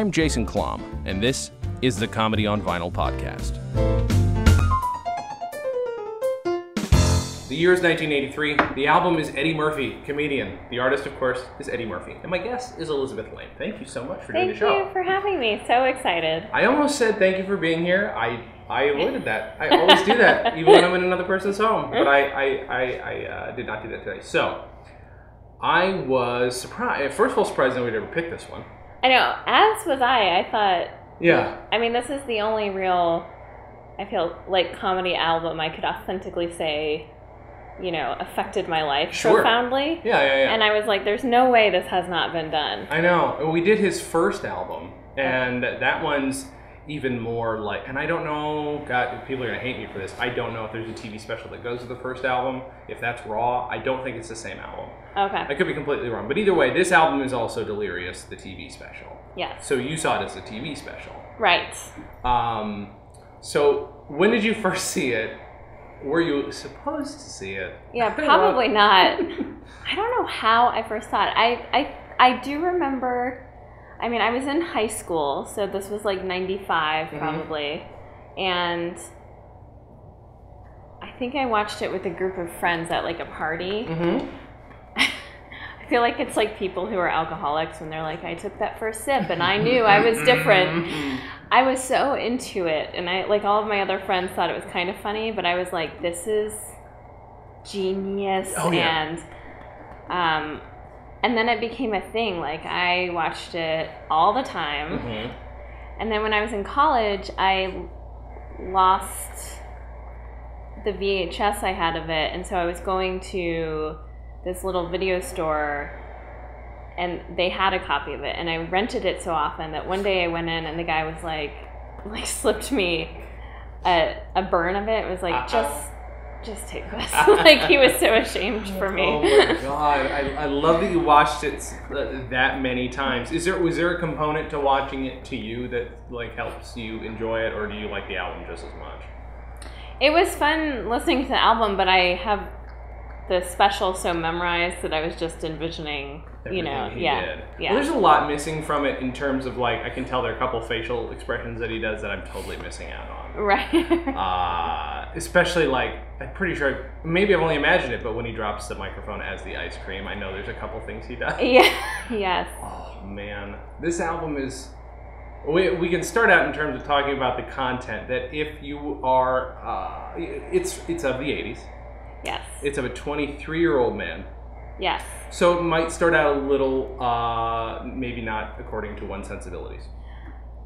I'm Jason Klamm, and this is the Comedy on Vinyl podcast. Year is 1983. The album is Eddie Murphy, comedian. The artist, of course, is Eddie Murphy. And my guest is Elizabeth Laime. Thank you so much for doing the show. Thank you for having me. So excited. I almost said thank you for being here. I I avoided that. I always do that, even when I'm in another person's home. But I I, I, I uh, did not do that today. So I was surprised. First of all, surprised nobody ever picked this one. I know, as was I. I thought, Yeah. I mean, this is the only real, I feel like, comedy album I could authentically say, you know, affected my life Sure. profoundly. Yeah, yeah, yeah. And I was like, there's no way this has not been done. I know. We did his first album, and that one's even more like. And I don't know. God, people are gonna hate me for this. I don't know if there's a TV special that goes with the first album. If that's raw, I don't think it's the same album. Okay. I could be completely wrong, but either way, this album is also Delirious, the TV special. Yes. So you saw it as a TV special. Right. Um, so when did you first see it? Were you supposed to see it? Yeah, probably not. I don't know how I first saw it. I, I, I do remember, I mean, I was in high school, so this was like 95 Mhm. probably. And I think I watched it with a group of friends at like a party. Mhm. I feel like it's like people who are alcoholics when they're like, I took that first sip and I knew I was different. I was so into it, and I like all of my other friends thought it was kind of funny, but I was like, "This is genius!" Oh, yeah. And um, and then it became a thing. Like I watched it all the time, Mhm. and then when I was in college, I lost the VHS I had of it, and so I was going to this little video store and they had a copy of it and I rented it so often that one day I went in and the guy was like like slipped me a, a burn of it. It was like Uh-oh. just just take this. like he was so ashamed for me. Oh my god! I, I love that you watched it uh, that many times. Is there was there a component to watching it to you that like helps you enjoy it, or do you like the album just as much? it was fun listening to the album, but I have the special so memorized that I was just envisioning, you know, yeah, did. yeah. Well, there's a lot missing from it in terms of like I can tell there are a couple facial expressions that he does that I'm totally missing out on. right. Uh, especially like I'm pretty sure maybe I've only imagined it, but when he drops the microphone as the ice cream, I know there's a couple things he does. yeah. Yes. Oh man, this album is. We, we can start out in terms of talking about the content. That if you are, uh, it's it's of the '80s. Yes. It's of a 23 year old man. Yes. So it might start out a little, uh, maybe not according to one's sensibilities.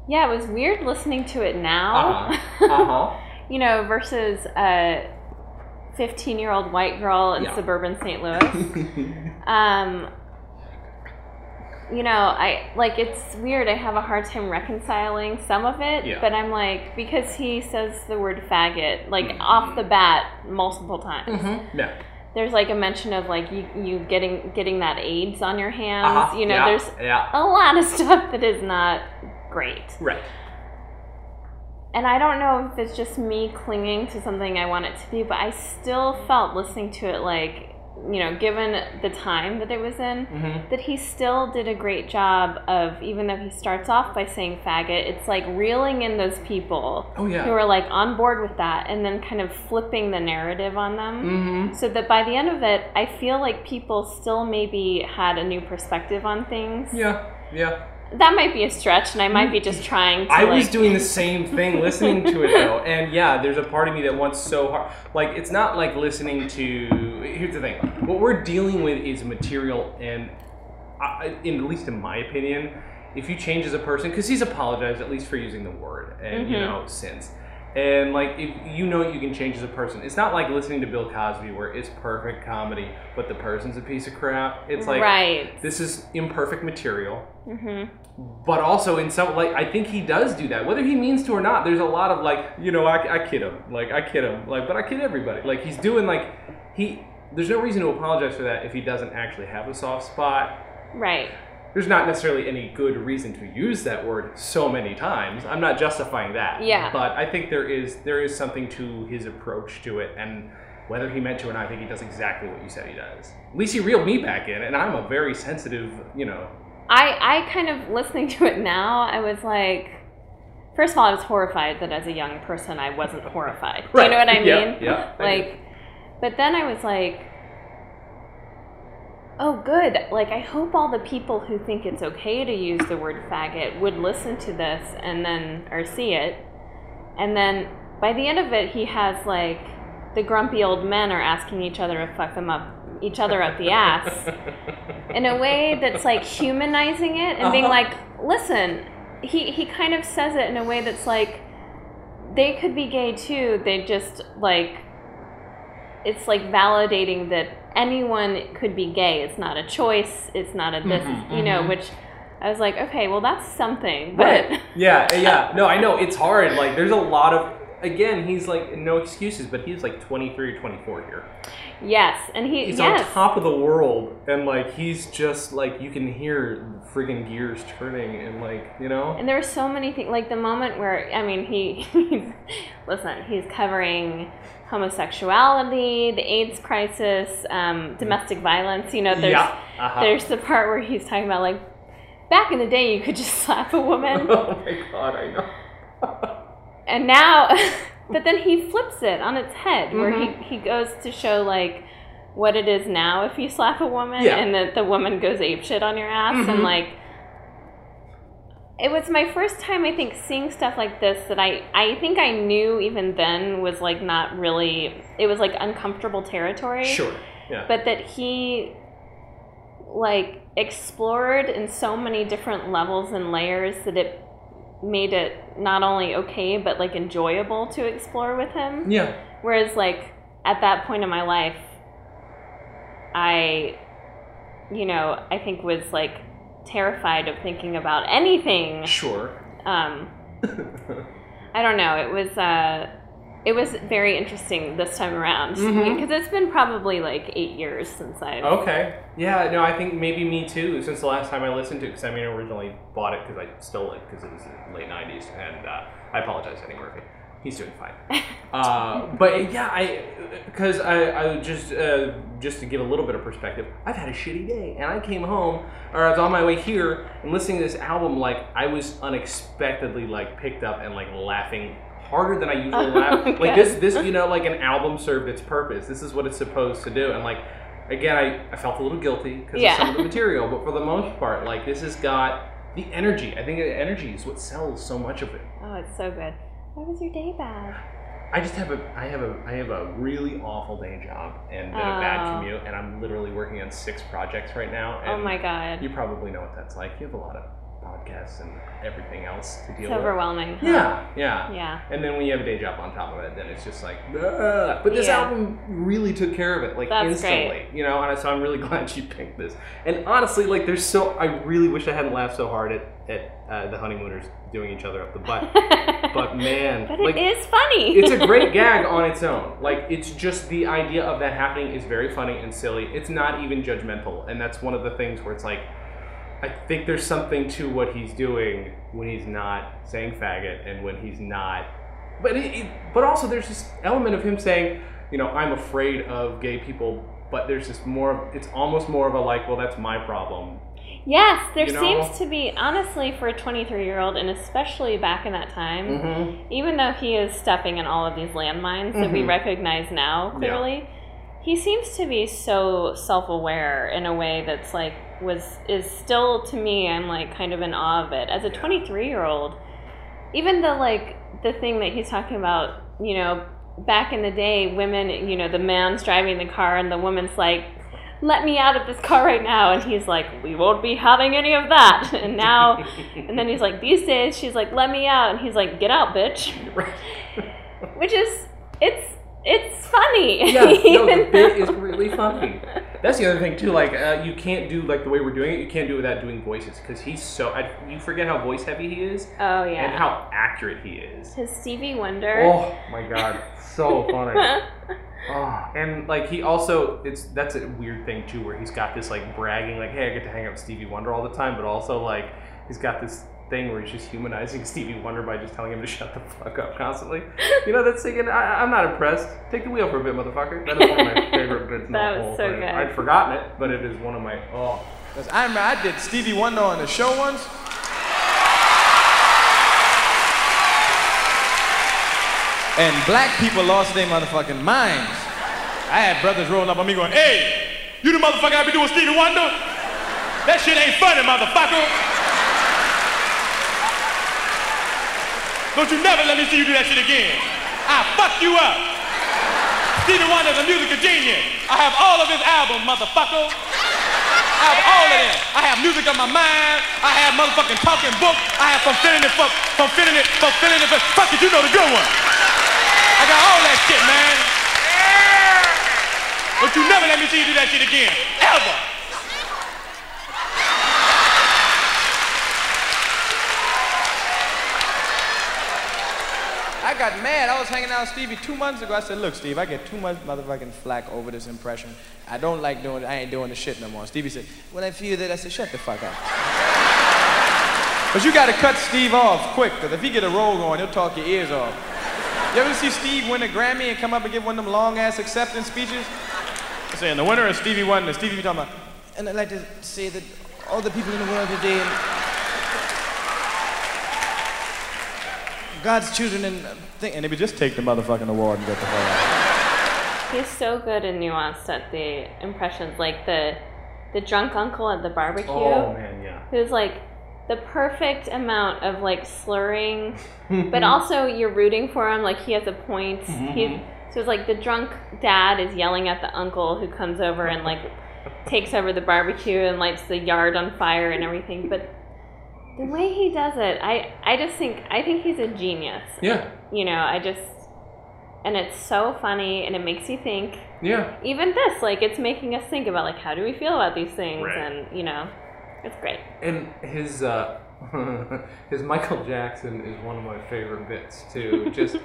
Yeah, it was weird listening to it now. Uh-huh. Uh-huh. you know, versus a 15 year old white girl in Yeah. suburban St. Louis. um, you know, I like it's weird. I have a hard time reconciling some of it, Yeah. but I'm like because he says the word faggot like Mhm. off the bat multiple times. yeah. There's like a mention of like you, you getting getting that AIDS on your hands. Uh-huh. You know, yeah. there's yeah. a lot of stuff that is not great. Right. And I don't know if it's just me clinging to something I want it to be, but I still felt listening to it like, you know, given the time that it was in, Mm-hmm. that he still did a great job of, even though he starts off by saying faggot, it's like reeling in those people Oh yeah. who are like on board with that and then kind of flipping the narrative on them. Mm-hmm. So that by the end of it, I feel like people still maybe had a new perspective on things. Yeah. Yeah. That might be a stretch, and I might be just trying to. I was doing the same thing listening to it though, and yeah, there's a part of me that wants so hard. Like it's not like listening to. Here's the thing: what we're dealing with is material, and I, in at least in my opinion, if you change as a person, because he's apologized at least for using the word, and you Mhm. know since. And like, if you know you can change as a person, it's not like listening to Bill Cosby where it's perfect comedy, but the person's a piece of crap. It's like right. this is imperfect material hmm but also in some like I think he does do that, whether he means to or not. There's a lot of like, you know, I, I kid him, like I kid him, like, but I kid everybody. Like he's doing like he. There's no reason to apologize for that if he doesn't actually have a soft spot. Right. there's not necessarily any good reason to use that word so many times. I'm not justifying that. Yeah. But I think there is there is something to his approach to it, and whether he meant to or not, I think he does exactly what you said he does. At least he reeled me back in, and I'm a very sensitive, you know. I I kind of listening to it now. I was like, first of all, I was horrified that as a young person I wasn't horrified. Do you know what I mean? Yeah. yeah like, but then I was like, oh, good. Like, I hope all the people who think it's okay to use the word faggot would listen to this and then or see it, and then by the end of it, he has like the grumpy old men are asking each other to fuck them up each other up the ass in a way that's like humanizing it and being Uh-huh. like, listen, he, he kind of says it in a way that's like, they could be gay too. They just like, it's like validating that anyone could be gay. It's not a choice. It's not a this, Mhm, you know, mhm. which I was like, okay, well, that's something. But Right. Yeah, yeah. No, I know it's hard. Like, there's a lot of. Again, he's like no excuses, but he's like 23 or 24 here. yes. And he, He's yes. on top of the world, and like he's just like you can hear friggin' gears turning, and like you know. And there were so many things, like the moment where I mean, he, he's, listen, he's covering homosexuality, the AIDS crisis, um, domestic violence. You know, there's yeah. Uh-huh. there's the part where he's talking about like back in the day you could just slap a woman, oh my god, I know. and now, but then he flips it on its head, where Mhm. he he goes to show like what it is now if you slap a woman, Yeah. and that the woman goes apeshit on your ass, Mhm. and like it was my first time i think seeing stuff like this that i i think i knew even then was like not really it was like uncomfortable territory Sure. Yeah. but that he like explored in so many different levels and layers that it made it not only okay but like enjoyable to explore with him yeah. whereas like at that point in my life i you know i think was like terrified of thinking about anything Sure. um i don't know it was uh it was very interesting this time around because Mhm. it's been probably like eight years since i Okay. Yeah, no, I think maybe me too, since the last time I listened to it, because I mean, I originally bought it because I stole it because it was the late 90s, and uh, I apologize, Eddie Murphy. He's doing fine. uh, but yeah, I, because I, I just, uh, just to give a little bit of perspective, I've had a shitty day, and I came home, or I was on my way here, and listening to this album, like, I was unexpectedly, like, picked up and, like, laughing harder than I usually laugh. Oh like, this, this, you know, like, an album served its purpose. This is what it's supposed to do, and, like, again, I, I felt a little guilty because Yeah. of some of the material, but for the most part, like this has got the energy. I think the energy is what sells so much of it. oh it's so good why was your day bad I just have a I have a I have a really awful day job and then a bad Oh. commute, and I'm literally working on six projects right now. oh my god You probably know what that's like. You have a lot of podcasts and everything else to it's deal with. overwhelming huh? Yeah, yeah. yeah And then when you have a day job on top of it, then it's just like, "Ugh." but this Yeah. album really took care of it, like That's instantly, you know. And so I'm really glad she picked this. And honestly, like, there's so I really wish I hadn't laughed so hard at at uh, the honeymooners doing each other up the butt. but man, but like, it is funny it's a great gag on its own. Like it's just the idea of that happening is very funny and silly. It's not even judgmental, and that's one of the things where it's like, I think there's something to what he's doing when he's not saying faggot and when he's not. But it, it, but also there's this element of him saying, you know, I'm afraid of gay people. But there's this more. It's almost more of a like, well, that's my problem. Yes, there You know? seems to be, honestly, for a 23 year old, and especially back in that time, Mm-hmm. even though he is stepping in all of these landmines that we Mhm. recognize now clearly, he seems to be so self aware in a way that's like, was, is still to me, I'm like kind of in awe of it. As a 23 year old, even the like, the thing that he's talking about, you know, back in the day, women, you know, the man's driving the car and the woman's like, let me out of this car right now. And he's like, we won't be having any of that. And now, and then he's like, these days, she's like, let me out. And he's like, get out, bitch. Which is, it's, it's funny. Yeah, no, the bit is really funny. That's the other thing too. Like, uh, you can't do like the way we're doing it. You can't do it without doing voices because he's so. I, you forget how voice heavy he is Oh, yeah. and how accurate he is. His Stevie Wonder. Oh my god, so funny. Oh, and like he also it's that's a weird thing too where he's got this like bragging like hey I get to hang out with Stevie Wonder all the time but also like he's got this thing where he's just humanizing Stevie Wonder by just telling him to shut the fuck up constantly. You know that's thinking I, I'm not impressed. Take the wheel for a bit, motherfucker. That is one of my favorite bits in That the was so thing. good. I'd forgotten it, but it is one of my oh. I remember I did Stevie Wonder on the show once. And black people lost their motherfucking minds. I had brothers rolling up on me going, hey, you the motherfucker I be doing Stevie Wonder? That shit ain't funny, motherfucker. Don't you never let me see you do that shit again. I'll fuck you up. Stevie Wonder's a musical genius. I have all of his albums, motherfucker. I have all of them. I have music on my mind. I have motherfucking talking book. I have fulfilling it, fuck, fulfilling it, fulfilling it. Fuck it, you know the good one. I got all that shit, man. Don't you never let me see you do that shit again. Ever. I got mad. I was hanging out with Stevie two months ago. I said, look, Steve, I get too much motherfucking flack over this impression. I don't like doing it. I ain't doing the shit no more. Stevie said, when I feel that, I said, shut the fuck up. But you gotta cut Steve off quick, because if he get a roll going, he'll talk your ears off. You ever see Steve win a Grammy and come up and give one of them long ass acceptance speeches? He's saying, the winner is Stevie Wonder. Stevie be talking about, and I'd like to say that all the people in the world today, God's children and thing, and they would just take the motherfucking award and get the fuck out. He's so good and nuanced at the impressions, like the the drunk uncle at the barbecue, Oh man, yeah. who's like the perfect amount of like slurring, but also you're rooting for him. Like he has a point. Mm-hmm. He's so it's like the drunk dad is yelling at the uncle who comes over and like takes over the barbecue and lights the yard on fire and everything. But the way he does it, I I just think I think he's a genius. Yeah. You know, I just and it's so funny and it makes you think Yeah. even this like it's making us think about like how do we feel about these things Right. and you know it's great And his uh, his Michael Jackson is one of my favorite bits too. Just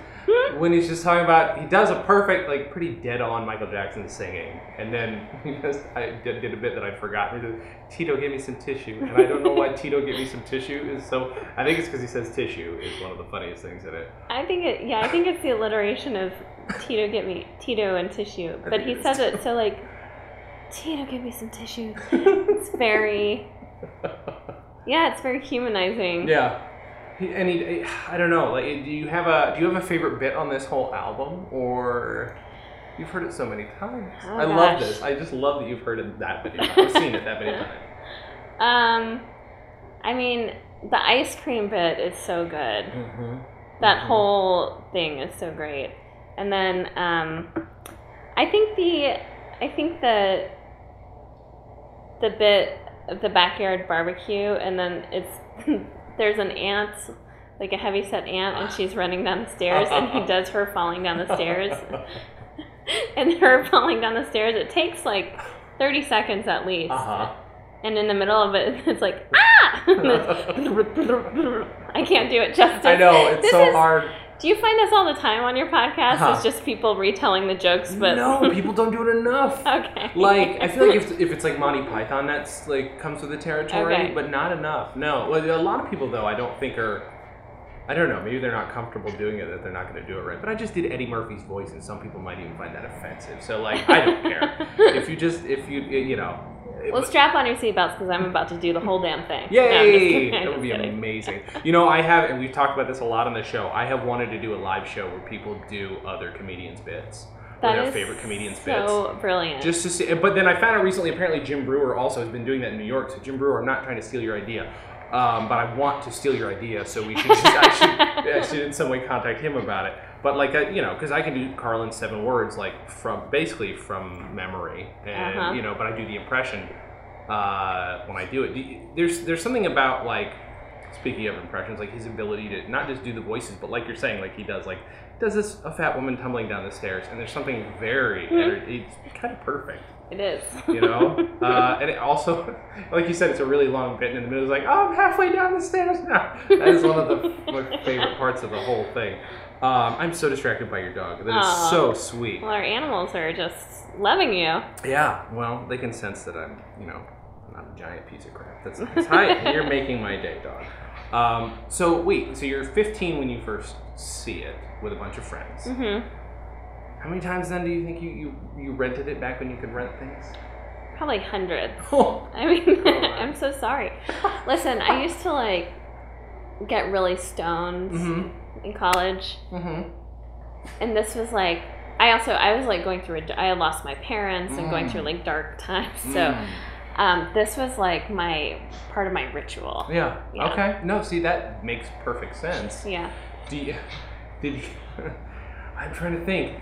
when he's just talking about he does a perfect like pretty dead on Michael Jackson singing, and then he just I did, did a bit that I'd forgotten. He says, Tito, give me some tissue, and I don't know why Tito, give me some tissue is so. I think it's because he says tissue is one of the funniest things in it. i think it yeah i think it's the alliteration of tito get me tito and tissue but he says it so like tito give me some tissue it's very yeah it's very humanizing Yeah. And he, I don't know. Like, do you have a do you have a favorite bit on this whole album, or you've heard it so many times? Oh, I love this. I just love that you've heard it that many times. I've seen it that many times. um i mean the ice cream bit is so good Mm-hmm. that whole thing is so great and then um, i think the i think the the bit the backyard barbecue and then it's there's an ant like a heavy set ant and she's running down the stairs and he does her falling down the stairs and her falling down the stairs it takes like 30 seconds at least Uh huh. and in the middle of it it's like ah i can't do it justice I know it's This so is- hard. Do you find this all the time on your podcast? Huh. It's just people retelling the jokes, but no, people don't do it enough. okay. Like I feel like if, if it's like Monty Python, that's like comes with the territory, Okay. but not enough. No, well, a lot of people though I don't think are. I don't know. Maybe they're not comfortable doing it. That they're not going to do it right. But I just did Eddie Murphy's voice, and some people might even find that offensive. So like, I don't care. if you just if you you know. Well, strap on your seatbelts because I'm about to do the whole damn thing. Yay! No, I'm just kidding. I'm that would be kidding. amazing. You know, I have, and we've talked about this a lot on the show. I have wanted to do a live show where people do other comedians' bits, That their favorite comedians' bits. so brilliant. Just to see, but then I found out recently. Apparently, Jim Breuer also has been doing that in New York. So Jim Breuer, I'm not trying to steal your idea, um, but I want to steal your idea. So we should, just, I should, I should in some way contact him about it. But like, you know, because I can do Carlin's seven words like from basically from memory, and Uh-huh. you know, but I do the impression uh, when I do it. Do you- There's there's something about like speaking of impressions, like his ability to not just do the voices, but like you're saying, like he does like does this a fat woman tumbling down the stairs, and there's something very Hmm. it's kind of perfect. It is. You know, uh, and it also, like you said, it's a really long bit, and in the middle, it's like, oh, I'm halfway down the stairs now. That is one of the my favorite parts of the whole thing. Um, I'm so distracted by your dog. That is Aw. so sweet. well, our animals are just loving you. Yeah, well, they can sense that I'm, you know, not a giant piece of crap. That's nice. Hi, you're making my day, dog. Um, so wait, so you're 15 when you first see it with a bunch of friends. hmm How many times then do you think you, you, you rented it back when you could rent things? Probably hundreds. Oh, I mean, Oh, I'm so sorry. Listen, I used to like get really stoned mm-hmm, in college, mm-hmm. and this was like. I also I was like going through a I lost my parents and going Mm. through like dark times. So um, this was like my part of my ritual. Yeah. Yeah. Okay. No, see that makes perfect sense. Yeah. Do you, did you, I'm trying to think.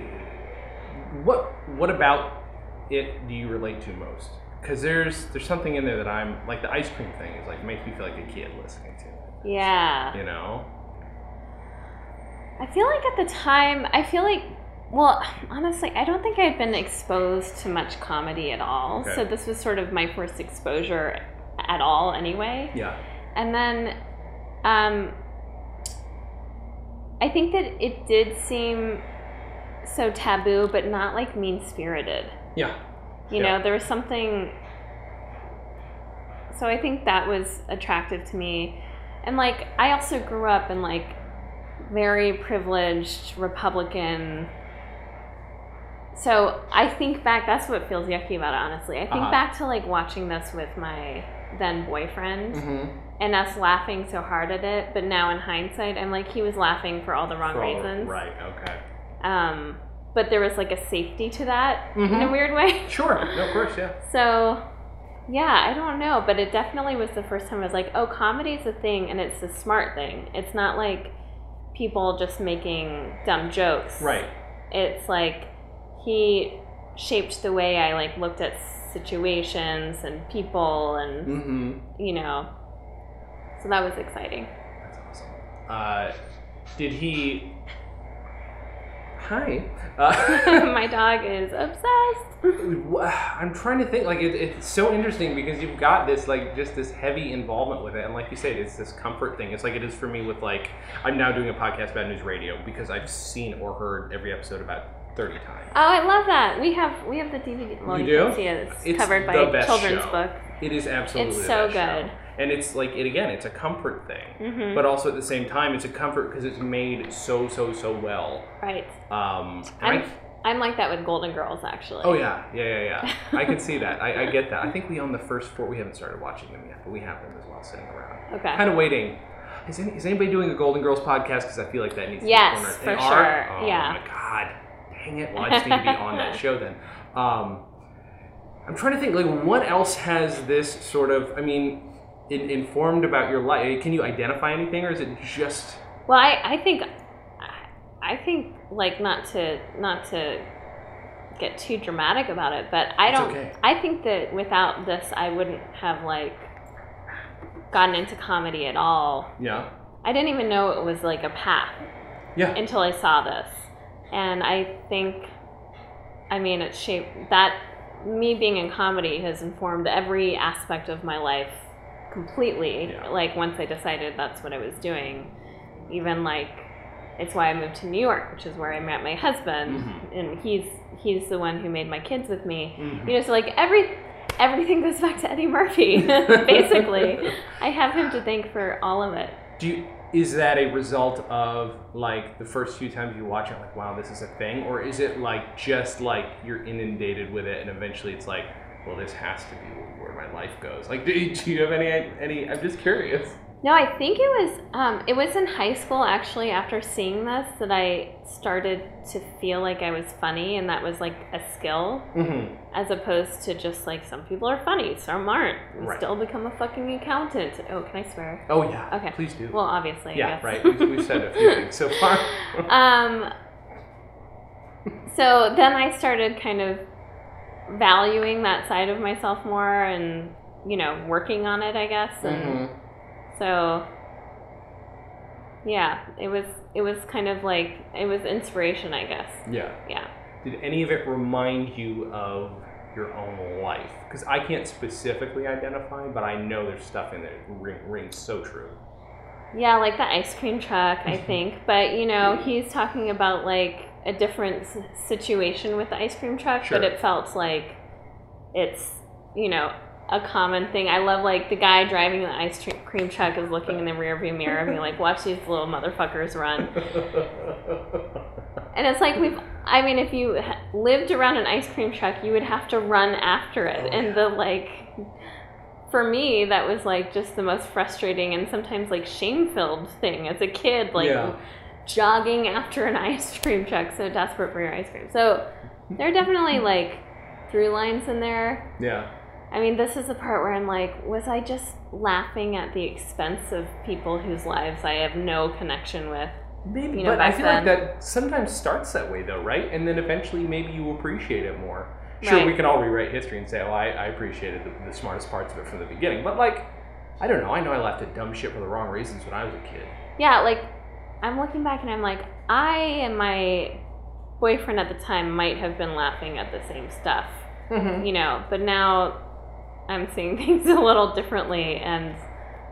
What what about it do you relate to most? Because there's there's something in there that I'm like the ice cream thing is like makes me feel like a kid listening to it. Yeah. You know. I feel like at the time, I feel like, well, honestly, I don't think I'd been exposed to much comedy at all. Okay. So this was sort of my first exposure at all, anyway. Yeah. And then, um, I think that it did seem so taboo, but not like mean spirited. Yeah. You Yeah. know, there was something. So I think that was attractive to me. And like, I also grew up in like very privileged Republican. So I think back, that's what feels yucky about it, honestly. I think Uh-huh. back to like watching this with my then boyfriend Mm-hmm. and us laughing so hard at it. But now in hindsight, I'm like, he was laughing for all the wrong reasons. Right. Okay. Um, but there was like a safety to that in a Mhm. weird way. Sure. No, of course. Yeah. So, yeah, I don't know, but it definitely was the first time I was like, oh, comedy's a thing and it's a smart thing. It's not like people just making dumb jokes. Right. It's like he shaped the way I like looked at situations and people and Mm-hmm. you know. So that was exciting. That's awesome. Uh, did he? Hi. Uh, My dog is obsessed. I'm trying to think. Like it, it's so interesting because you've got this like just this heavy involvement with it, and like you said, it's this comfort thing. It's like it is for me with like I'm now doing a podcast about news radio because I've seen or heard every episode about 30 times. Oh, I love that. We have we have the DVD. Well, You you, do? can see it. It's, It's covered by best children's show. book. It is absolutely It's so show. And it's like it again. It's a comfort thing, Mhm. but also at the same time, it's a comfort because it's made so so so well. Right. Um, I'm I- I'm like that with Golden Girls actually. Oh yeah, yeah, yeah, yeah. I can see that. I, I get that. I think we own the first four. We haven't started watching them yet, but we have them as well, sitting around, Okay. kind of waiting. Is, any, is anybody doing a Golden Girls podcast? Because I feel like that needs to Yes, be cornered. for sure. Are? Oh Yeah. my god, dang it! Well, I just need to be on that show then. Um, I'm trying to think. Like, what else has this sort of? I mean, in, informed about your life? Can you identify anything, or is it just? Well, I I think I think like not to not to get too dramatic about it, but I It's don't. okay. I think that without this, I wouldn't have like gotten into comedy at all. Yeah. I didn't even know it was like a path. Yeah. until I saw this. And I think, I mean, it shaped that me being in comedy has informed every aspect of my life completely. Yeah. Like, once I decided that's what I was doing, even like, it's why I moved to New York, which is where I met my husband, Mhm. and he's he's the one who made my kids with me. Mhm. You know, so like every everything goes back to Eddie Murphy, basically. I have him to thank for all of it. Do you, is that a result of like the first few times you watch it, like wow, this is a thing, or is it like just like you're inundated with it, and eventually it's like, well, this has to be where my life goes. Like, do you, do you have any any? I'm just curious. No, I think it was um, it was in high school actually. After seeing this, that I started to feel like I was funny, and that was like a skill, Mm-hmm. as opposed to just like some people are funny, some aren't. Right. Still become a fucking accountant. Oh, can I swear? Oh yeah. Okay. Please do. Well, obviously. Yeah. Right. We've, we've said a few things so far. um, so then I started kind of valuing that side of myself more, and you know, working on it, I guess, and. Mhm. So yeah, it was it was kind of like it was inspiration, I guess. Yeah. Yeah. Did any of it remind you of your own life? Because I can't specifically identify, but I know there's stuff in there that ring, rings so true. Yeah, like the ice cream truck, I think. But, you know, he's talking about like a different s- situation with the ice cream truck, Sure. but it felt like it's, you know, a common thing. I love like the guy driving the ice cream truck is looking in the rearview mirror and being like, watch these little motherfuckers run. And it's like we've, I mean, if you lived around an ice cream truck, you would have to run after it. Oh, and the like, for me, that was like just the most frustrating and sometimes like shame filled thing as a kid, like Yeah. Jogging after an ice cream truck, so desperate for your ice cream. So there are definitely like through lines in there. yeah. I mean, this is the part where I'm like, was I just laughing at the expense of people whose lives I have no connection with? Maybe, You know, but I feel like that sometimes starts that way, though, right? And then eventually, maybe you appreciate it more. Sure, Right. we can all rewrite history and say, "Oh, I, I appreciated the, the smartest parts of it from the beginning," but like, I don't know. I know I laughed at dumb shit for the wrong reasons when I was a kid. Yeah, like I'm looking back and I'm like, I and my boyfriend at the time might have been laughing at the same stuff, Mm-hmm. you know, but now I'm seeing things a little differently and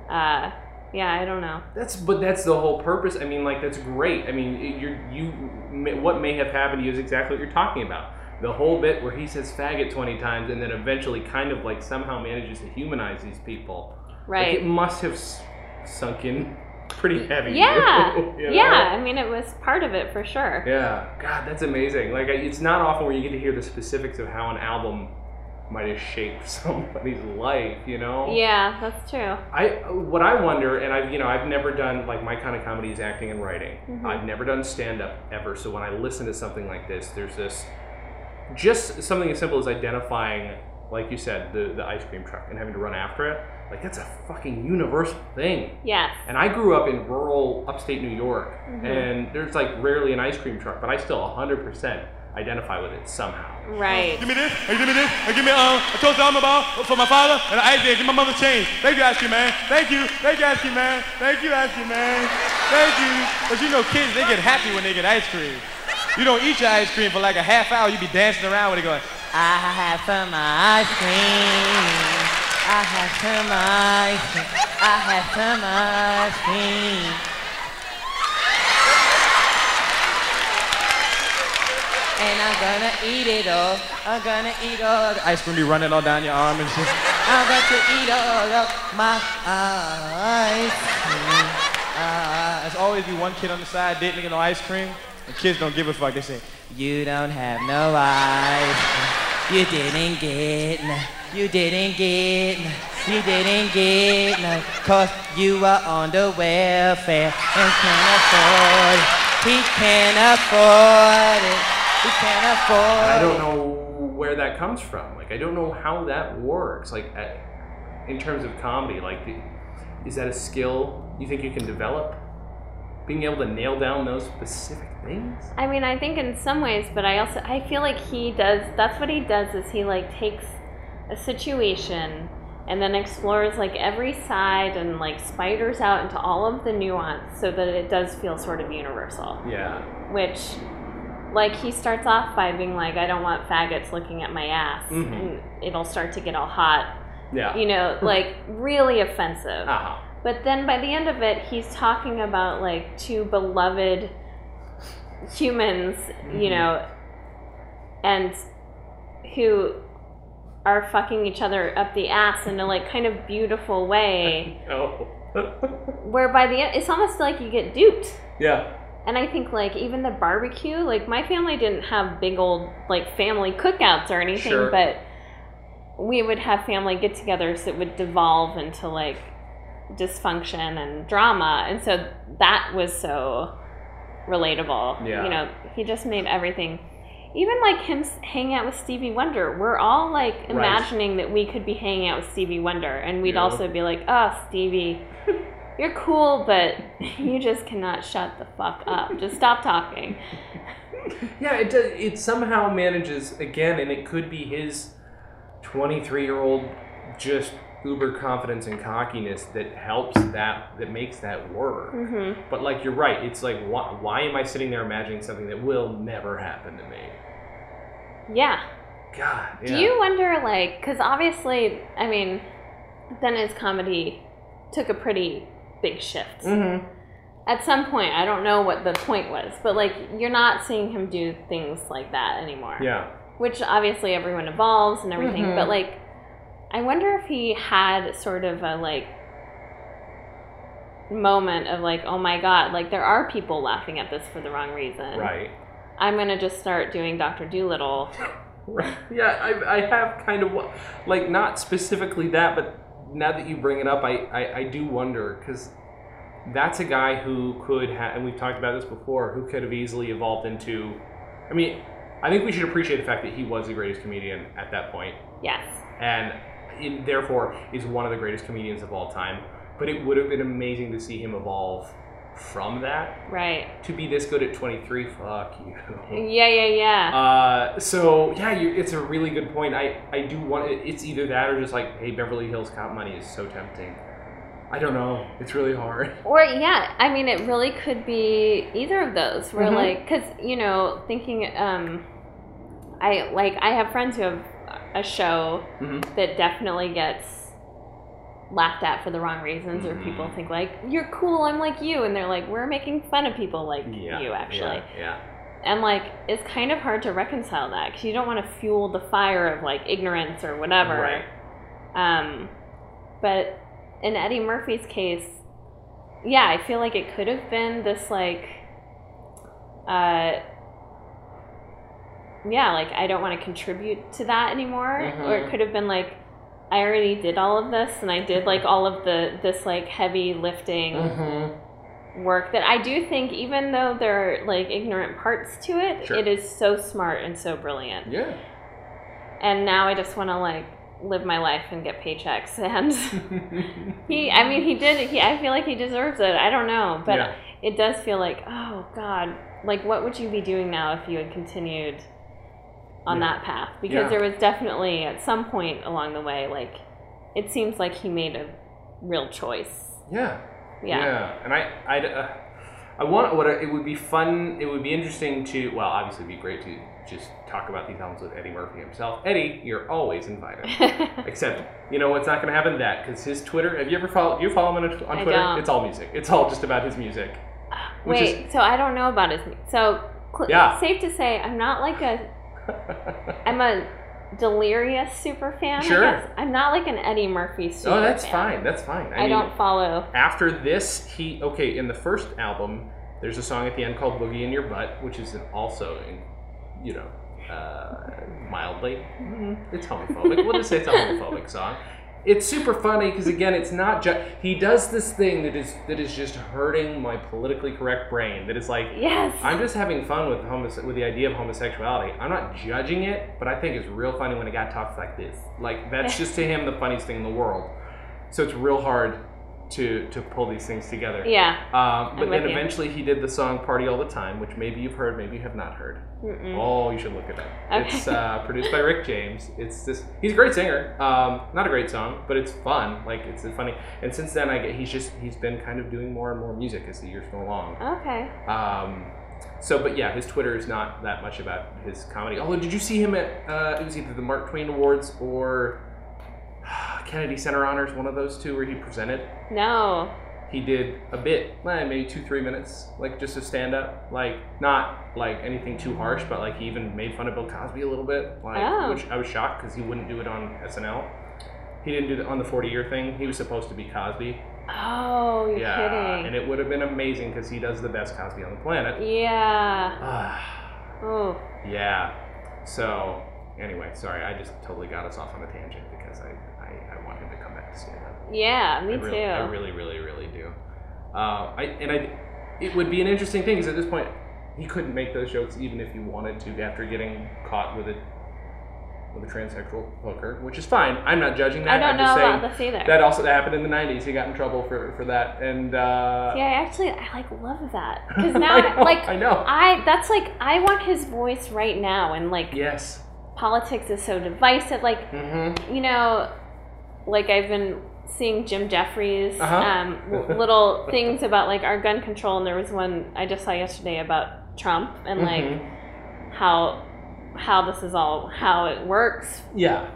uh yeah, I don't know. That's but that's the whole purpose. I mean, like that's great. I mean, you're you. may- What may have happened to you is exactly what you're talking about. The whole bit where he says "faggot" twenty times and then eventually, kind of like somehow manages to humanize these people. Like, Right. it must have s- sunk in pretty heavy. yeah. you know? Yeah, I mean it was part of it for sure. Yeah, God, that's amazing. Like, it's not often where you get to hear the specifics of how an album might have shaped somebody's life. You know? Yeah, that's true. I what I wonder, and I've you know I've never done like my kind of comedy is acting and writing. Mhm. I've never done stand up ever. So when I listen to something like this, there's this just something as simple as identifying, like you said, the the ice cream truck and having to run after it. Like that's a fucking universal thing. Yes. And I grew up in rural upstate New York, Mhm. and there's like rarely an ice cream truck, but I still 100% identify with it somehow. Right. Give me this, and give me this, and give me um, a toast almond bar for my father, and an ice cream, give my mother change. Thank you, ice cream man. Thank you, thank you, ice cream man. Thank you, ice cream man. Thank you. But you know, kids, they get happy when they get ice cream. You don't eat your ice cream for like a half hour, you be dancing around with it going, I have some ice cream. I have some ice cream. I have some ice cream. And I'm gonna eat it all. I'm gonna eat all. The ice cream be running all down your arm and shit. I'm about to eat all of my ice cream. Uh, there's always be one kid on the side didn't get no ice cream. And kids don't give a fuck. They say, You don't have no ice cream. You didn't get no. You didn't get no. You didn't get no. Cause you are on the welfare and can't afford it. He can't afford it. He can't afford it. I don't know where that comes from. Like, I don't know how that works. Like, at, in terms of comedy, like, the- is that a skill you think you can develop? Being able to nail down those specific things? I mean, I think in some ways, but I also I feel like he does. That's what he does is he like takes a situation and then explores like every side and like spiders out into all of the nuance so that it does feel sort of universal. Yeah. Which, like, he starts off by being like, "I don't want faggots looking at my ass," mm-hmm. and it'll start to get all hot. Yeah. You know, like really offensive. Uh-huh. But then by the end of it, he's talking about like two beloved humans, you Mhm. know, and who are fucking each other up the ass in a like kind of beautiful way. Oh. where by the end, it's almost like you get duped. yeah. And I think like even the barbecue, like my family didn't have big old like family cookouts or anything, Sure. but we would have family get-togethers that would devolve into like dysfunction and drama, and so that was so relatable. Yeah. You know, he just made everything. Even like him hanging out with Stevie Wonder, we're all like imagining that we could be hanging out with Stevie Wonder, and we'd Yeah. also be like, "Oh, Stevie, you're cool, but you just cannot shut the fuck up. Just stop talking." Yeah, it does, it somehow manages again, and it could be his 23 year old just uber confidence and cockiness that helps that that makes that work. hmm But like you're right, it's like why, why am I sitting there imagining something that will never happen to me? Yeah, God. Do you wonder, like, because obviously, I mean, then his comedy took a pretty big shift. Mm-hmm. At some point, I don't know what the point was, but like, you're not seeing him do things like that anymore. Yeah. Which obviously everyone evolves and everything, Mhm. but like, I wonder if he had sort of a like moment of like, oh my god, like there are people laughing at this for the wrong reason. Right. I'm gonna just start doing Doctor Dolittle. Right. Yeah, I, I have kind of like not specifically that, but now that you bring it up, I I, I do wonder because that's a guy who could have, and we've talked about this before, who could have easily evolved into. I mean, I think we should appreciate the fact that he was the greatest comedian at that point, Yes. and in, therefore is one of the greatest comedians of all time. But it would have been amazing to see him evolve from that Right. to be this good at 23. Fuck you. Yeah, yeah, yeah. Uh, so yeah, you, it's a really good point. I, I do want it's either that or just like, hey, Beverly Hills Cop money is so tempting. I don't know. It's really hard. Or yeah, I mean, it really could be either of those. Where Mhm. like, because you know, thinking, um, I like I have friends who have a show hmm that definitely gets laughed at for the wrong reasons, or Mhm. people think like you're cool, I'm like you, and they're like we're making fun of people like Yeah. you actually, Yeah. and like it's kind of hard to reconcile that because you don't want to fuel the fire of like ignorance or whatever. Right. Um, but in Eddie Murphy's case, yeah, I feel like it could have been this like, uh, yeah, like I don't want to contribute to that anymore, or Mhm. it could have been like. I already did all of this, and I did like all of the this like heavy lifting Mm-hmm. work that I do think, even though there are like ignorant parts to it, Sure. it is so smart and so brilliant. Yeah. And now I just want to like live my life and get paychecks. And he, I mean, he did. He, I feel like he deserves it. I don't know, but Yeah. it does feel like, oh God, like what would you be doing now if you had continued on Yeah. that path? Because Yeah. there was definitely at some point along the way, like it seems like he made a real choice. yeah. Yeah. And I, I, uh, I want what it would be fun. It would be interesting to. Well, obviously, it'd be great to just talk about these albums with Eddie Murphy himself. Eddie, you're always invited. Except, you know what's not going to happen? That because his Twitter. Have you ever followed? You follow him on, on Twitter? don't. It's all music. It's all just about his music. Is- Wait, so I don't know about his. So cl- Yeah. safe to say, I'm not like a. I'm a delirious super fan. Sure. I. I'm not like an Eddie Murphy super. oh, that's fan. fine. That's fine. I, mean, don't follow. After this, he okay. In the first album, there's a song at the end called "Boogie in Your Butt," which is an also, in, you know, uh, mildly, mm, it's homophobic. we'll just say it's a homophobic song. It's super funny because again, it's not just he does this thing that is that is just hurting my politically correct brain. That is like Yes. I'm just having fun with homose- with the idea of homosexuality. I'm not judging it, but I think it's real funny when a guy talks like this. Like that's just to him the funniest thing in the world. So it's real hard to to pull these things together. yeah. Um, but then you. eventually he did the song "Party All the Time," which maybe you've heard, maybe you have not heard. Mm-mm. Oh, you should look it up. Okay. It's uh, produced by Rick James. It's this. He's a great singer. Um, not a great song, but it's fun. Like it's funny. And since then, I get he's just he's been kind of doing more and more music as the years go along. Okay. Um, so, but yeah, his Twitter is not that much about his comedy. Although, did you see him at uh, it was either the Mark Twain Awards or Kennedy Center Honors, one of those two, where he presented. No. He did a bit, maybe two, three minutes, like just a stand up, like not like anything too harsh, but like he even made fun of Bill Cosby a little bit, like Oh. which I was shocked because he wouldn't do it on SNL. He didn't do it on the 40 year thing. He was supposed to be Cosby. Oh, you're yeah, kidding. and it would have been amazing because he does the best Cosby on the planet. yeah. Ah, Oh. yeah. So anyway, sorry, I just totally got us off on a tangent because I, I, I want him to come back to stand up. Yeah, me I too. I really, really, really do. Uh, I and I, it would be an interesting thing because at this point, he couldn't make those jokes even if he wanted to after getting caught with a with a transsexual hooker, which is fine. I'm not judging that. I don't I'm know just saying about this either. that also that happened in the '90s. He got in trouble for for that, and uh, yeah, I actually I like love that because I now know, like I know. I that's like I want his voice right now and like yes. Politics is so divisive like Mm-hmm. you know like I've been seeing Jim Jeffries Uh-huh. um, little things about like our gun control and there was one I just saw yesterday about Trump and like Mm-hmm. how how this is all how it works. Yeah,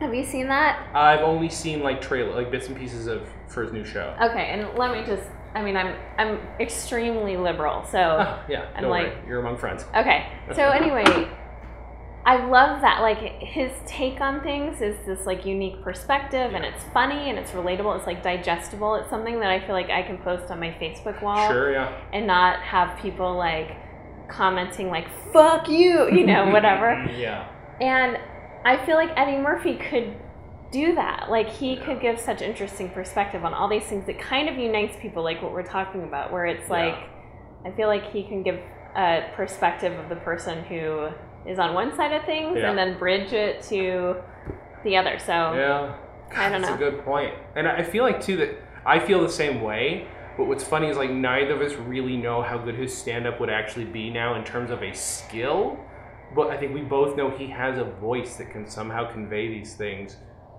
Have you seen that? I've only seen like trailer, like bits and pieces of for his new show. Okay, and let me just I mean I'm I'm extremely liberal, so Ah, yeah, I'm like- worry, you're among friends. Okay. So anyway, I love that like his take on things is this like unique perspective and it's funny and it's relatable, it's like digestible. It's something that I feel like I can post on my Facebook wall Sure, yeah. and not have people like commenting like fuck you, you know, whatever. Yeah. And I feel like Eddie Murphy could do that. Like he could give such interesting perspective on all these things that kind of unites people, like what we're talking about, where it's Yeah. like I feel like he can give a perspective of the person who is on one side of things Yeah. and then bridge it to the other. So Yeah. I don't That's know. a good point. And I feel like too that I feel the same way. But what's funny is like neither of us really know how good his stand up would actually be now in terms of a skill. But I think we both know he has a voice that can somehow convey these things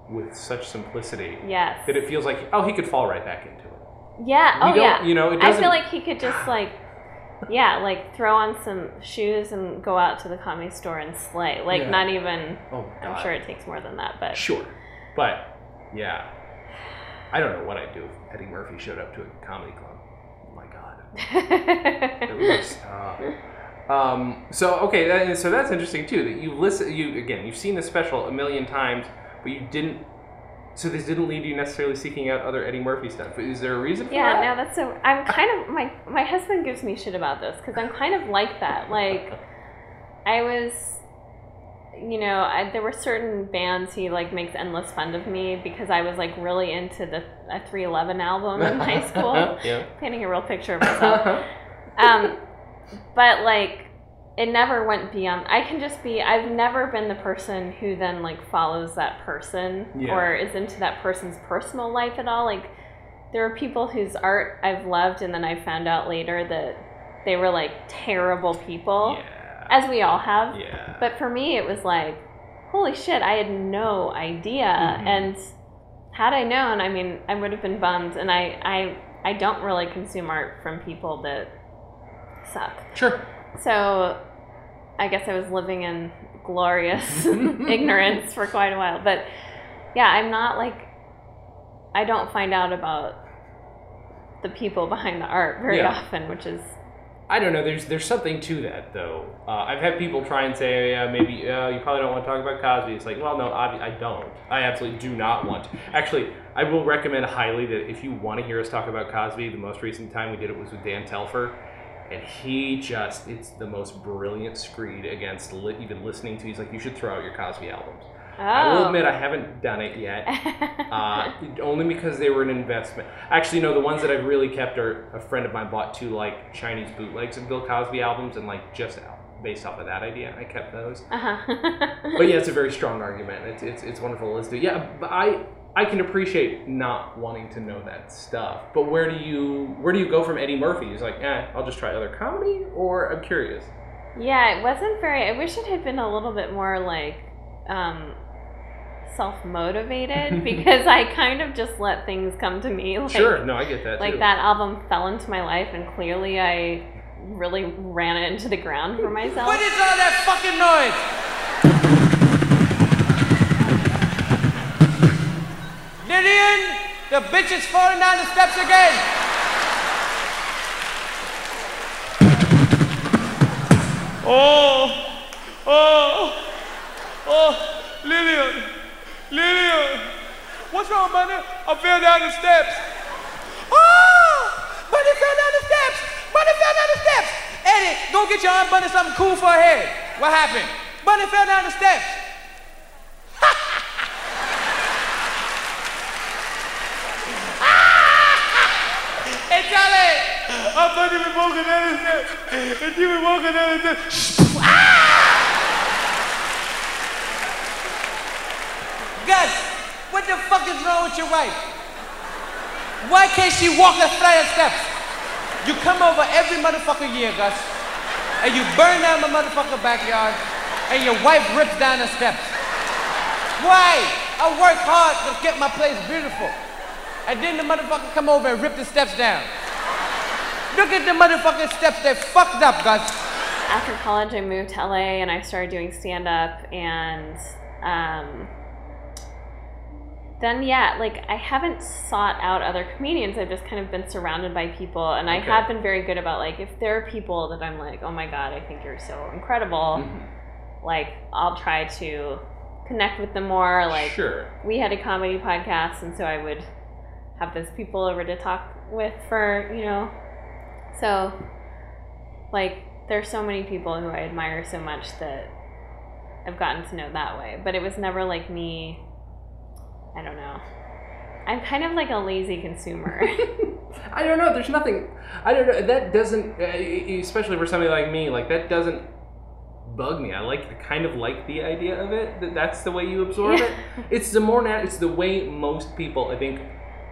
with such simplicity yes. that it feels like oh he could fall right back into it. Yeah. We Oh yeah. you know, it I feel like he could just like, yeah, like throw on some shoes and go out to the comedy store and slay. Like Yeah. not even. Oh, I'm sure it takes more than that, but Sure, but yeah, I don't know what I'd do if Eddie Murphy showed up to a comedy club. Oh my God. It was tough. Um, so okay, that, so that's interesting too. That you listen, you again, you've seen the special a million times, but you didn't. So this didn't lead you necessarily seeking out other Eddie Murphy stuff. Is there a reason for yeah, that? no, that's so. I'm kind of my my husband gives me shit about this because I'm kind of like that. Like, I was, you know, I, there were certain bands he like makes endless fun of me because I was like really into the a 311 album in high school, yeah. painting a real picture of myself. um, but like it never went beyond i can just be i've never been the person who then like follows that person Yeah. or is into that person's personal life at all like there are people whose art i've loved and then i found out later that they were like terrible people yeah. as we all have Yeah. but for me it was like holy shit i had no idea Mhm. and had i known i mean i would have been bummed and i i i don't really consume art from people that suck sure. So I guess I was living in glorious ignorance for quite a while. But yeah, I'm not like, I don't find out about the people behind the art very Yeah. often, which is, I don't know. There's there's something to that though. Uh, I've had people try and say, yeah, maybe uh, you probably don't want to talk about Cosby. It's like, well, no, I, I don't. I absolutely do not want. To. Actually, I will recommend highly that if you want to hear us talk about Cosby, the most recent time we did it was with Dan Telfer, and he just it's the most brilliant screed against li- even listening to. He's like, you should throw out your Cosby albums. oh. I will admit I haven't done it yet. Uh, only because they were an investment. Actually, no, the ones that I've really kept are a friend of mine bought two like Chinese bootlegs of Bill Cosby albums, and like just based off of that idea, I kept those. uh-huh. But yeah, it's a very strong argument. It's it's, it's wonderful. Let's do. Yeah, but I I can appreciate not wanting to know that stuff. But where do you where do you go from Eddie Murphy? He's like, eh, I'll just try other comedy, or I'm curious. yeah, it wasn't very, I wish it had been a little bit more like, um, self-motivated because I kind of just let things come to me. Like, sure, no, I get that. like too. that album fell into my life and clearly i really ran it into the ground for myself What is all that fucking noise? Lillian, the bitch is falling down the steps again. Oh, oh, oh, Lillian, Lillian. What's wrong, Bunny? I fell down the steps. Oh, Bunny fell down the steps. Bunny fell down the steps. Eddie, go get your Aunt Bunny something cool for her head. What happened? Bunny fell down the steps. hey, Charlie. Bunny been walking down the steps. And she been walking down the steps. Gus, what the fuck is wrong with your wife? Why can't she walk a flight of steps? You come over every motherfucking year, Gus, and you burn down my motherfucking backyard, and your wife rips down the steps. Why? I work hard to get my place beautiful, and then the motherfucker come over and rip the steps down. Look at the motherfucking steps, they're fucked up, guys. after college, I moved to LA and I started doing stand up. And um, then, yeah, like I haven't sought out other comedians. I've just kind of been surrounded by people. And I have been very good about, like, if there are people that I'm like, oh my God, I think you're so incredible, Mhm. like, I'll try to connect with them more. Like, sure. we had a comedy podcast, and so I would have those people over to talk with for, you know. So, like, there's so many people who I admire so much that I've gotten to know that way. But it was never like me, I don't know. I'm kind of like a lazy consumer. I don't know. There's nothing. I don't know. That doesn't, uh, especially for somebody like me, like that doesn't bug me. I like, I kind of like the idea of it. That that's the way you absorb Yeah. it. It's the more nat. It's the way most people, I think,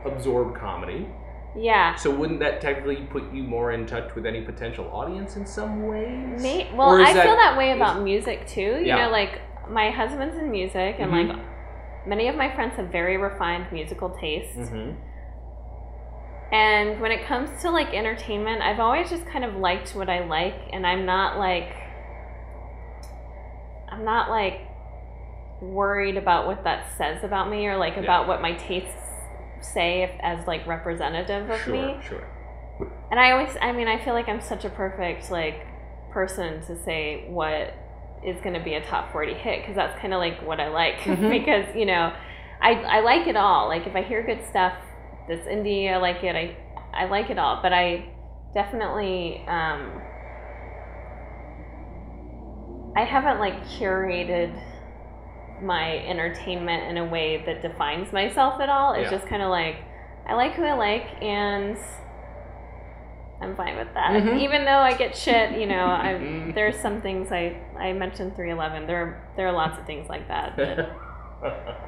absorb comedy. Yeah. So wouldn't that technically put you more in touch with any potential audience in some ways? May, well, is I feel that way is- about music too. You Yeah. know, like my husband's in music, and Mhm. like many of my friends have very refined musical tastes. hmm And when it comes to like entertainment, I've always just kind of liked what I like, and I'm not like, I'm not like worried about what that says about me or like Yeah. about what my tastes say if, as like representative of Sure, me. sure. And I always, I mean, I feel like I'm such a perfect like person to say what is going to be a top 40 hit because that's kind of like what I like Mhm. because, you know, I, I like it all. Like if I hear good stuff that's indie, I like it. I, I like it all, but I definitely, um, I haven't like curated my entertainment in a way that defines myself at all. It's Yeah. just kind of like, I like who I like and I'm fine with that. Mhm. Even though I get shit, you know, I Mhm. there's some things I I mentioned 311. There are, there are lots of things like that.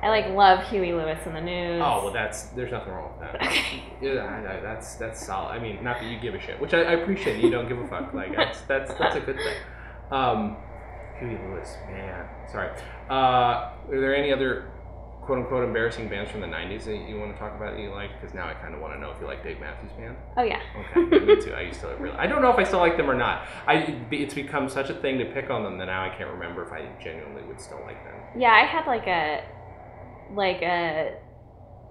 I like love Huey Lewis and the News. Oh well, that's there's nothing wrong with that. Okay. Yeah, I, I, that's that's solid. I mean, not that you give a shit, which I, I appreciate. You don't give a fuck. Like that's that's that's a good thing. Um, Huey Lewis, man. Sorry. Uh, are there any other quote unquote embarrassing bands from the '90s that you want to talk about that you like? Because now I kind of want to know if you like Dave Matthews Band. Oh yeah. Okay, me too. I used to really. I don't know if I still like them or not. I it's become such a thing to pick on them that now I can't remember if I genuinely would still like them. Yeah, I had like a like a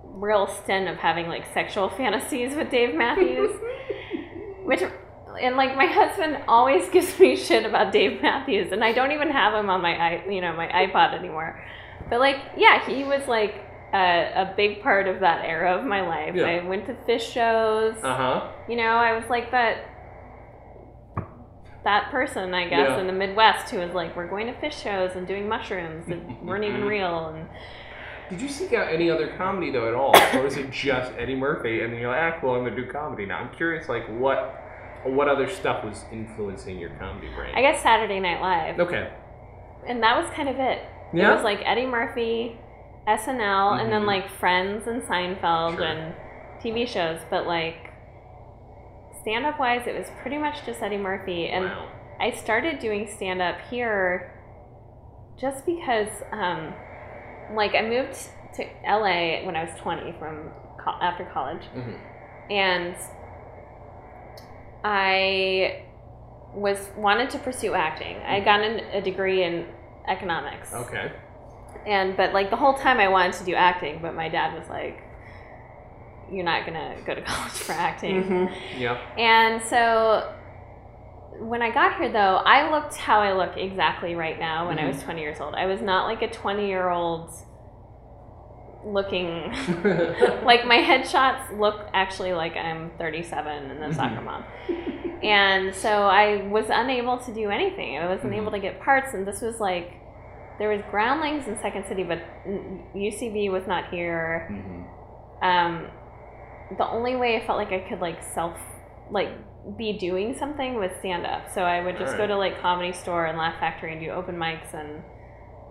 real stint of having like sexual fantasies with Dave Matthews, which and like my husband always gives me shit about Dave Matthews, and I don't even have him on my i you know my iPod anymore. But like, yeah, he was like a, a big part of that era of my life. Yeah. I went to Phish shows. Uh huh. You know, I was like that that person, I guess, Yeah. in the Midwest who was like, "We're going to Phish shows and doing mushrooms that weren't even real." And Did you seek out any other comedy though at all, or is it just Eddie Murphy? And then you're like, ah, well, I'm gonna do comedy now. I'm curious, like what, what other stuff was influencing your comedy brain? I guess Saturday Night Live, Okay. and that was kind of it. Yeah. It was like Eddie Murphy, SNL, and then Mhm. like Friends and Seinfeld Sure. and TV shows. But like stand up wise, it was pretty much just Eddie Murphy. And wow. I started doing stand up here just because, um, like, I moved to LA when I was 20 from co- after college, Mhm. and I was wanted to pursue acting. I had gotten a degree in economics, Okay. and but like the whole time I wanted to do acting, but my dad was like, "You're not gonna go to college for acting." Mm-hmm. Yeah. And so when I got here, though, I looked how I look exactly right now when I was 20 years old. I was not like a 20 year old looking. like my headshots look actually like I'm 37 and a soccer mom. And so I was unable to do anything. I wasn't able to get parts, and this was like there was Groundlings in Second City, but UCB was not here Mhm. um, the only way I felt like I could like self like be doing something was stand up. So I would just go to like comedy store and Laugh Factory and do open mics and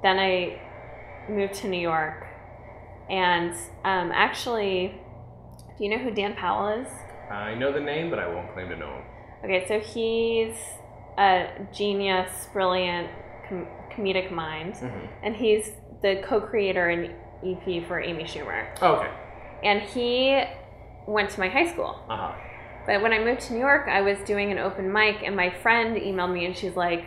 then I moved to New York and um, actually do you know who Dan Powell is? I know the name, but I won't claim to know him. Okay, so he's a genius, brilliant com- comedic mind Mhm. and he's the co-creator and EP for Amy Schumer. Oh, okay. And he went to my high school. Uh huh. But when I moved to New York, I was doing an open mic, and my friend emailed me, and she's like,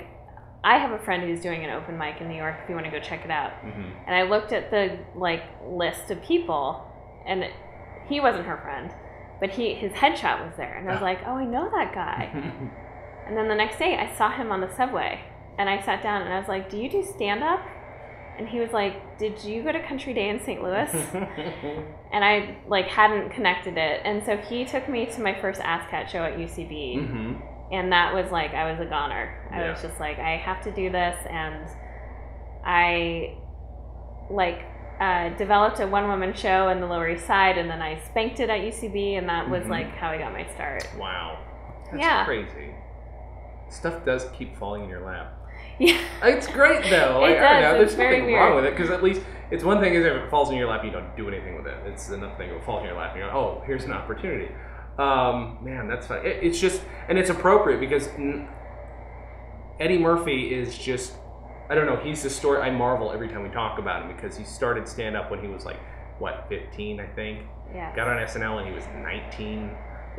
"I have a friend who's doing an open mic in New York. If you want to go check it out." Mhm. And I looked at the like list of people, and he wasn't her friend, but he his headshot was there, and I was Ah. like, "Oh, I know that guy." and then the next day, I saw him on the subway, and I sat down, and I was like, "Do you do stand up?" And he was like, "Did you go to Country Day in St. Louis?" and I like hadn't connected it, and so he took me to my first ASSSSCAT show at UCB, Mhm. And that was like I was a goner. I was just like I have to do this, and I like uh, developed a one woman show in the Lower East Side, and then I spanked it at UCB, and that was Mhm. like how I got my start. Wow. That's Yeah. crazy. Stuff does keep falling in your lap. Yeah, It's great though. Like, It I don't does. know, there's nothing wrong with it because at least it's one thing is if it falls in your lap, you don't do anything with it. It's another thing if it falls in your lap, and you go, oh, here's an opportunity. Um, man, that's fun. It, it's just and it's appropriate because n- Eddie Murphy is just I don't know. He's the story. I marvel every time we talk about him because he started stand up when he was like what 15, I think. yeah. Got on SNL when he was 19.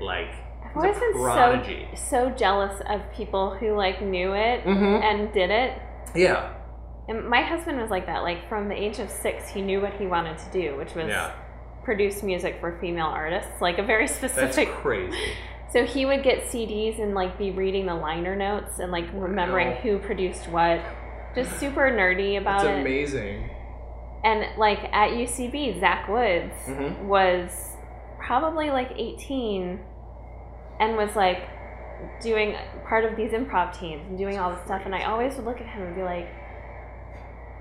Like I've always been prodigy. so so jealous of people who like knew it Mhm. and did it. Yeah. And my husband was like that. Like from the age of six, he knew what he wanted to do, which was Yeah. Produce music for female artists, like a very specific. That's crazy. So he would get CDs and like be reading the liner notes and like remembering Wow. who produced what. Just super nerdy about That's it. amazing. And like at UCB, Zach Woods Mhm. was probably like 18 and was like doing part of these improv teams and doing all this stuff. And I always would look at him and be like,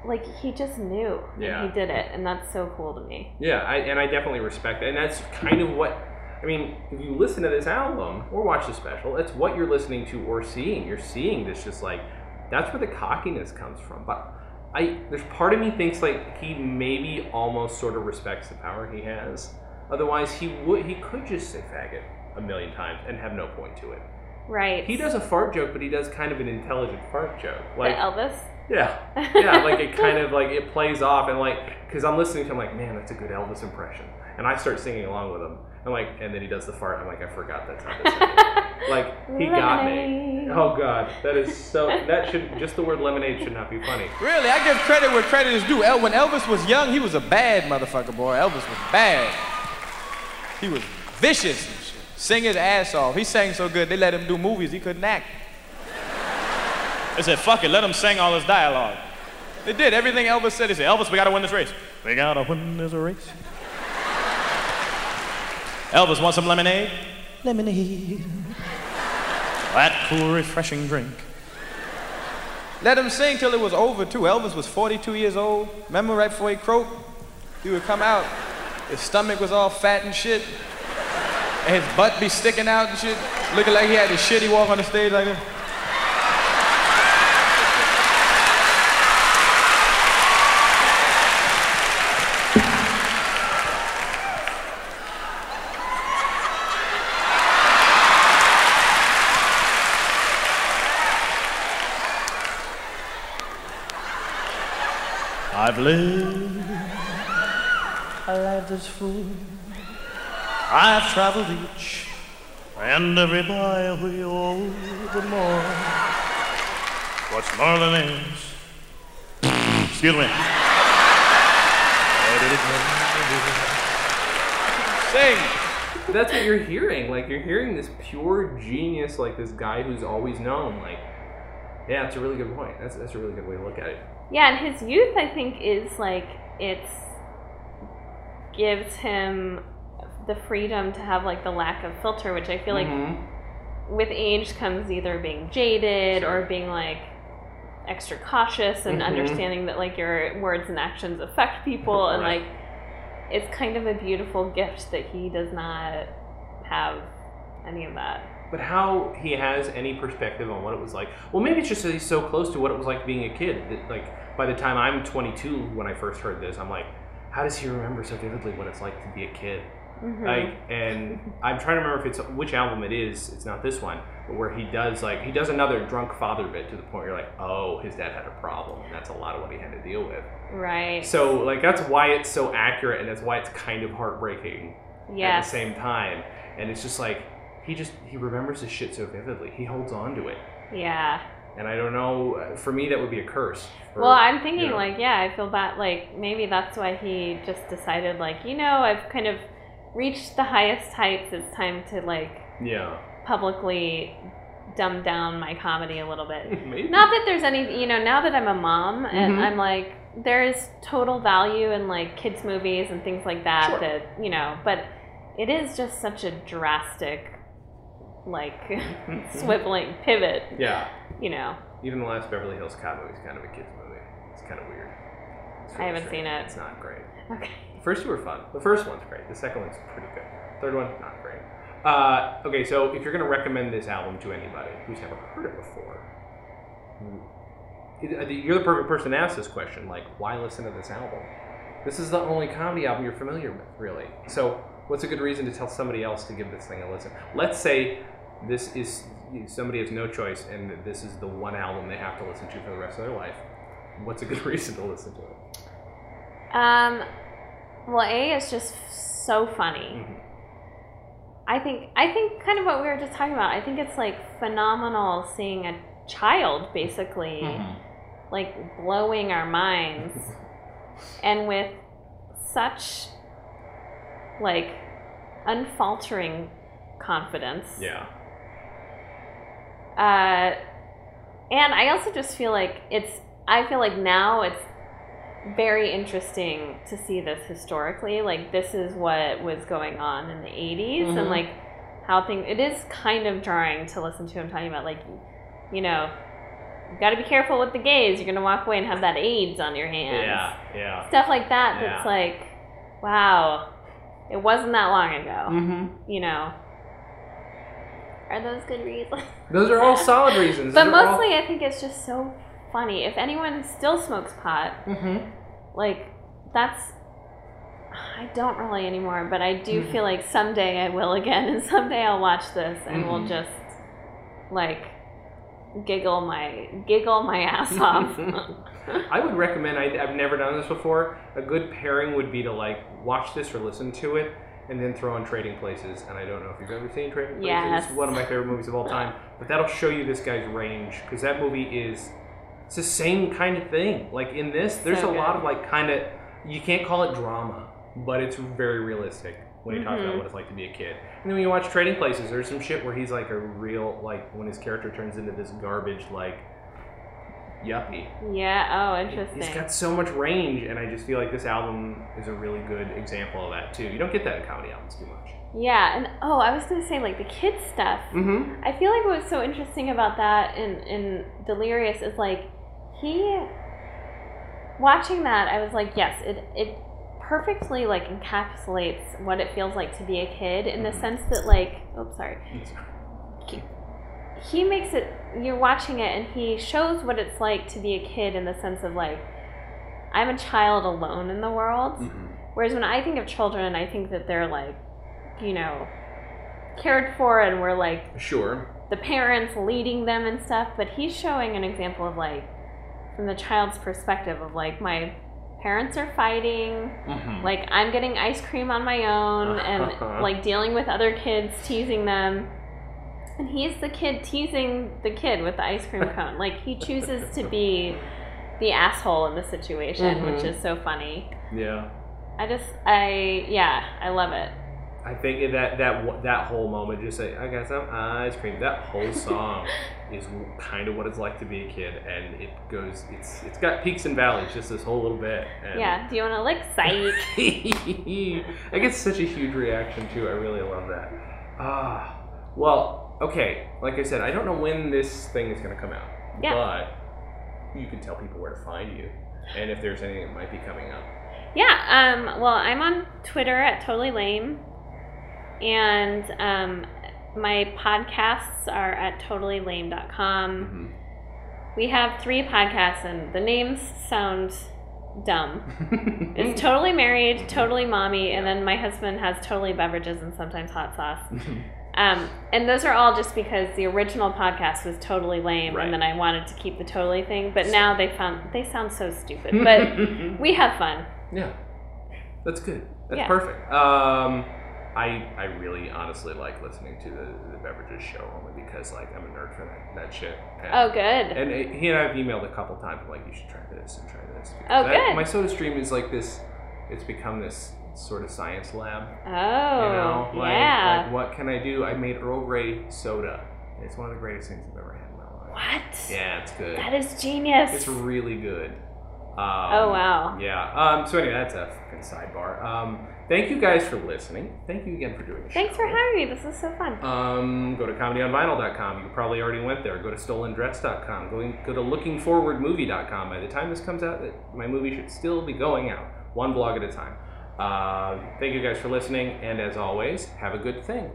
like he just knew Yeah. he did it. And that's so cool to me. Yeah, I, and I definitely respect that. And that's kind of what, I mean, if you listen to this album or watch the special, that's what you're listening to or seeing. You're seeing this just like, that's where the cockiness comes from. But I, there's part of me thinks like he maybe almost sort of respects the power he has. Otherwise, he would, he could just say faggot a million times and have no point to it. Right. He does a fart joke, but he does kind of an intelligent fart joke. The Like, Elvis. Yeah, yeah, like it kind of like it plays off and like because I'm listening to him like man that's a good Elvis impression and I start singing along with him and like and then he does the fart I'm like I forgot that's how to sing like he got me oh god that is so that should just the word lemonade should not be funny Really, I give credit where credit is due. El- when Elvis was young, he was a bad motherfucker, boy. Elvis was bad. He was vicious and shit. Sing his ass off. He sang so good, they let him do movies he couldn't act. They said, fuck it, let him sing all his dialogue. They did. Everything Elvis said, they said, Elvis, we gotta win this race. We gotta win this race. Elvis, want some lemonade? Lemonade. That cool, refreshing drink. Let him sing till it was over, too. Elvis was 42 years old. Remember right before he croaked? He would come out, his stomach was all fat and shit. And his butt be sticking out and shit. Looking like he had his shit. He walk on the stage like this. I've lived a life that's full. I've traveled each and every byway over more. What's more than this? Excuse me. Sing. that's what you're hearing like you're hearing this pure genius like this guy who's always known like yeah it's a really good point that's, that's a really good way to look at it Yeah, and his youth, I think, is like it's gives him the freedom to have like the lack of filter, which I feel like Mhm. with age comes either being jaded Sure. or being like extra cautious and Mhm. understanding that like your words and actions affect people and like it's kind of a beautiful gift that he does not have any of that. But how he has any perspective on what it was like? Well, maybe it's just that he's so close to what it was like being a kid. That, like by the time I'm 22, when I first heard this, I'm like, how does he remember so vividly what it's like to be a kid? Mhm. Like, and I'm trying to remember if it's which album it is. It's not this one, but where he does like he does another drunk father bit to the point where you're like, oh, his dad had a problem. And that's a lot of what he had to deal with. right. So like that's why it's so accurate, and that's why it's kind of heartbreaking at the same time. And it's just like he just he remembers his shit so vividly. He holds on to it, Yeah. and I don't know. For me, that would be a curse. for- Well, I'm thinking you know. like, yeah, I feel bad. Like maybe that's why he just decided, like, you know, I've kind of reached the highest heights. It's time to like yeah, publicly dumb down my comedy a little bit. maybe. Not that there's any, you know, now that I'm a mom and Mhm. I'm like, there is total value in like kids' movies and things like that. Sure. That you know, but it is just such a drastic, like, swiveling pivot. Yeah, You know, even the last Beverly Hills Cop movie is kind of a kids movie. It's kind of weird. It's I haven't strange. seen it. It's not great. okay. The first two were fun. The first one's great. The second one's pretty good. Third one, not great. Uh, okay, so if you're gonna recommend this album to anybody who's never heard it before, think you're the perfect person to ask this question. Like, why listen to this album? This is the only comedy album you're familiar with, really. So, what's a good reason to tell somebody else to give this thing a listen? Let's say this is somebody has no choice, and this is the one album they have to listen to for the rest of their life. What's a good reason to listen to it? Um, well, A is just so funny. Mhm. I think I think kind of what we were just talking about. I think it's like phenomenal seeing a child basically Mm-hmm. like blowing our minds and with such like unfaltering confidence. Yeah. Uh, and I also just feel like it's, I feel like now it's very interesting to see this historically. Like, this is what was going on in the 80s Mhm. and like how things, it is kind of jarring to listen to him talking about, like, you know, you gotta be careful with the gays. You're gonna walk away and have that AIDS on your hands. Yeah. Yeah. Stuff like that that's like, wow, it wasn't that long ago, Mm-hmm. you know. Are those good reasons? Those are all solid reasons. But are all- mostly, I think it's just so funny. If anyone still smokes pot, Mhm. like that's. I don't really anymore, but I do Mhm. feel like someday I will again, and someday I'll watch this and we'll Mhm. just like giggle my giggle my ass off. I would recommend. I, I've never done this before. A good pairing would be to like watch this or listen to it, and then throw in Trading Places. And I don't know if you've ever seen Trading Places. Yes. It's one of my favorite movies of all time. But that'll show you this guy's range because that movie is it's the same kind of thing. Like in this, there's So a lot of like kind of you can't call it drama, but it's very realistic when he talks about mm-hmm. what it's like to be a kid. And then when you watch Trading Places, there's some shit where he's like a real like when his character turns into this garbage like yuppie. yeah. Oh, interesting. He's got so much range, and I just feel like this album is a really good example of that too. You don't get that in comedy albums too much. Yeah, and oh, I was gonna say like the kids stuff. Mm-hmm. I feel like what was so interesting about that in in Delirious is like he watching that I was like yes it it perfectly like encapsulates what it feels like to be a kid in the Mhm. sense that like oops sorry he makes it you're watching it and he shows what it's like to be a kid in the sense of like I'm a child alone in the world Mm-hmm. Whereas when I think of children, I think that they're like, you know, cared for and we're like Sure. the parents leading them and stuff. But he's showing an example of like, from the child's perspective of like, my parents are fighting, Mm-hmm. like I'm getting ice cream on my own and like dealing with other kids teasing them. And he's the kid teasing the kid with the ice cream cone. Like he chooses to be the asshole in the situation, which Mhm. is so funny. yeah. I just, I, yeah, I love it. I think that that that whole moment, just say, "I got some ice cream." That whole song is kind of what it's like to be a kid, and it goes. It's it's got peaks and valleys, just this whole little bit. And Yeah. Do you want to lick psych? I get such a huge reaction too. I really love that. Ah, well, okay. Like I said, I don't know when this thing is going to come out, Yeah. but you can tell people where to find you, and if there's anything that might be coming up. yeah. Um. Well, I'm on Twitter at Totally Laime, and um, my podcasts are at totallylaime.com. Mm-hmm. We have three podcasts, and the names sound dumb. Mm-hmm. It's totally married, totally mommy, and then my husband has totally beverages and sometimes hot sauce. Um, and those are all just because the original podcast was Totally Laime, Right. and then I wanted to keep the totally thing. But now they found they sound so stupid, but we have fun. yeah, that's good. That's Yeah. perfect. Um, I, I really honestly like listening to the, the beverages show only because like I'm a nerd for that, that shit. And, Oh, good. And it, he and I have emailed a couple times. I'm like, you should try this and try this. because Oh, I- good. my Soda Stream is like this. It's become this sort of science lab. Oh, You know, like, yeah. like what can I do? I made Earl Grey soda. It's one of the greatest things I've ever had in my life. what? Yeah, it's good. That is genius. It's really good. Um, Oh, wow. Yeah. Um, so anyway, that's a fucking sidebar. Um, thank you guys for listening. Thank you again for doing the show. Thanks for having me. This is so fun. Um, go to comedyonvinyl.com. You probably already went there. Go to stolendress.com. Go, go to lookingforwardmovie.com. By the time this comes out, my movie should still be going out, one blog at a time. Uh, thank you guys for listening, and as always, have a good thing.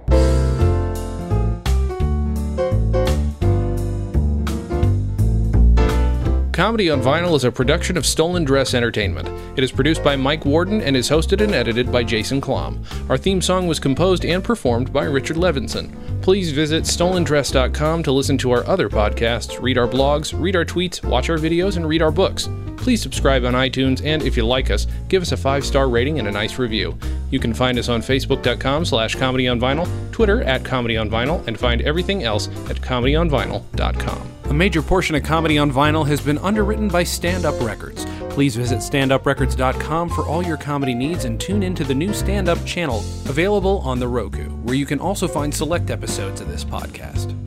Comedy on Vinyl is a production of Stolen Dress Entertainment. It is produced by Mike Worden and is hosted and edited by Jason Klamm. Our theme song was composed and performed by Richard Levinson. Please visit stolendress.com to listen to our other podcasts, read our blogs, read our tweets, watch our videos, and read our books. Please subscribe on iTunes, and if you like us, give us a five-star rating and a nice review. You can find us on facebook.com slash comedy on vinyl, Twitter at comedy on vinyl, and find everything else at comedyonvinyl.com. A major portion of Comedy on Vinyl has been underwritten by Stand Up Records. Please visit standuprecords.com for all your comedy needs and tune into the new Stand Up channel available on the Roku, where you can also find select episodes of this podcast.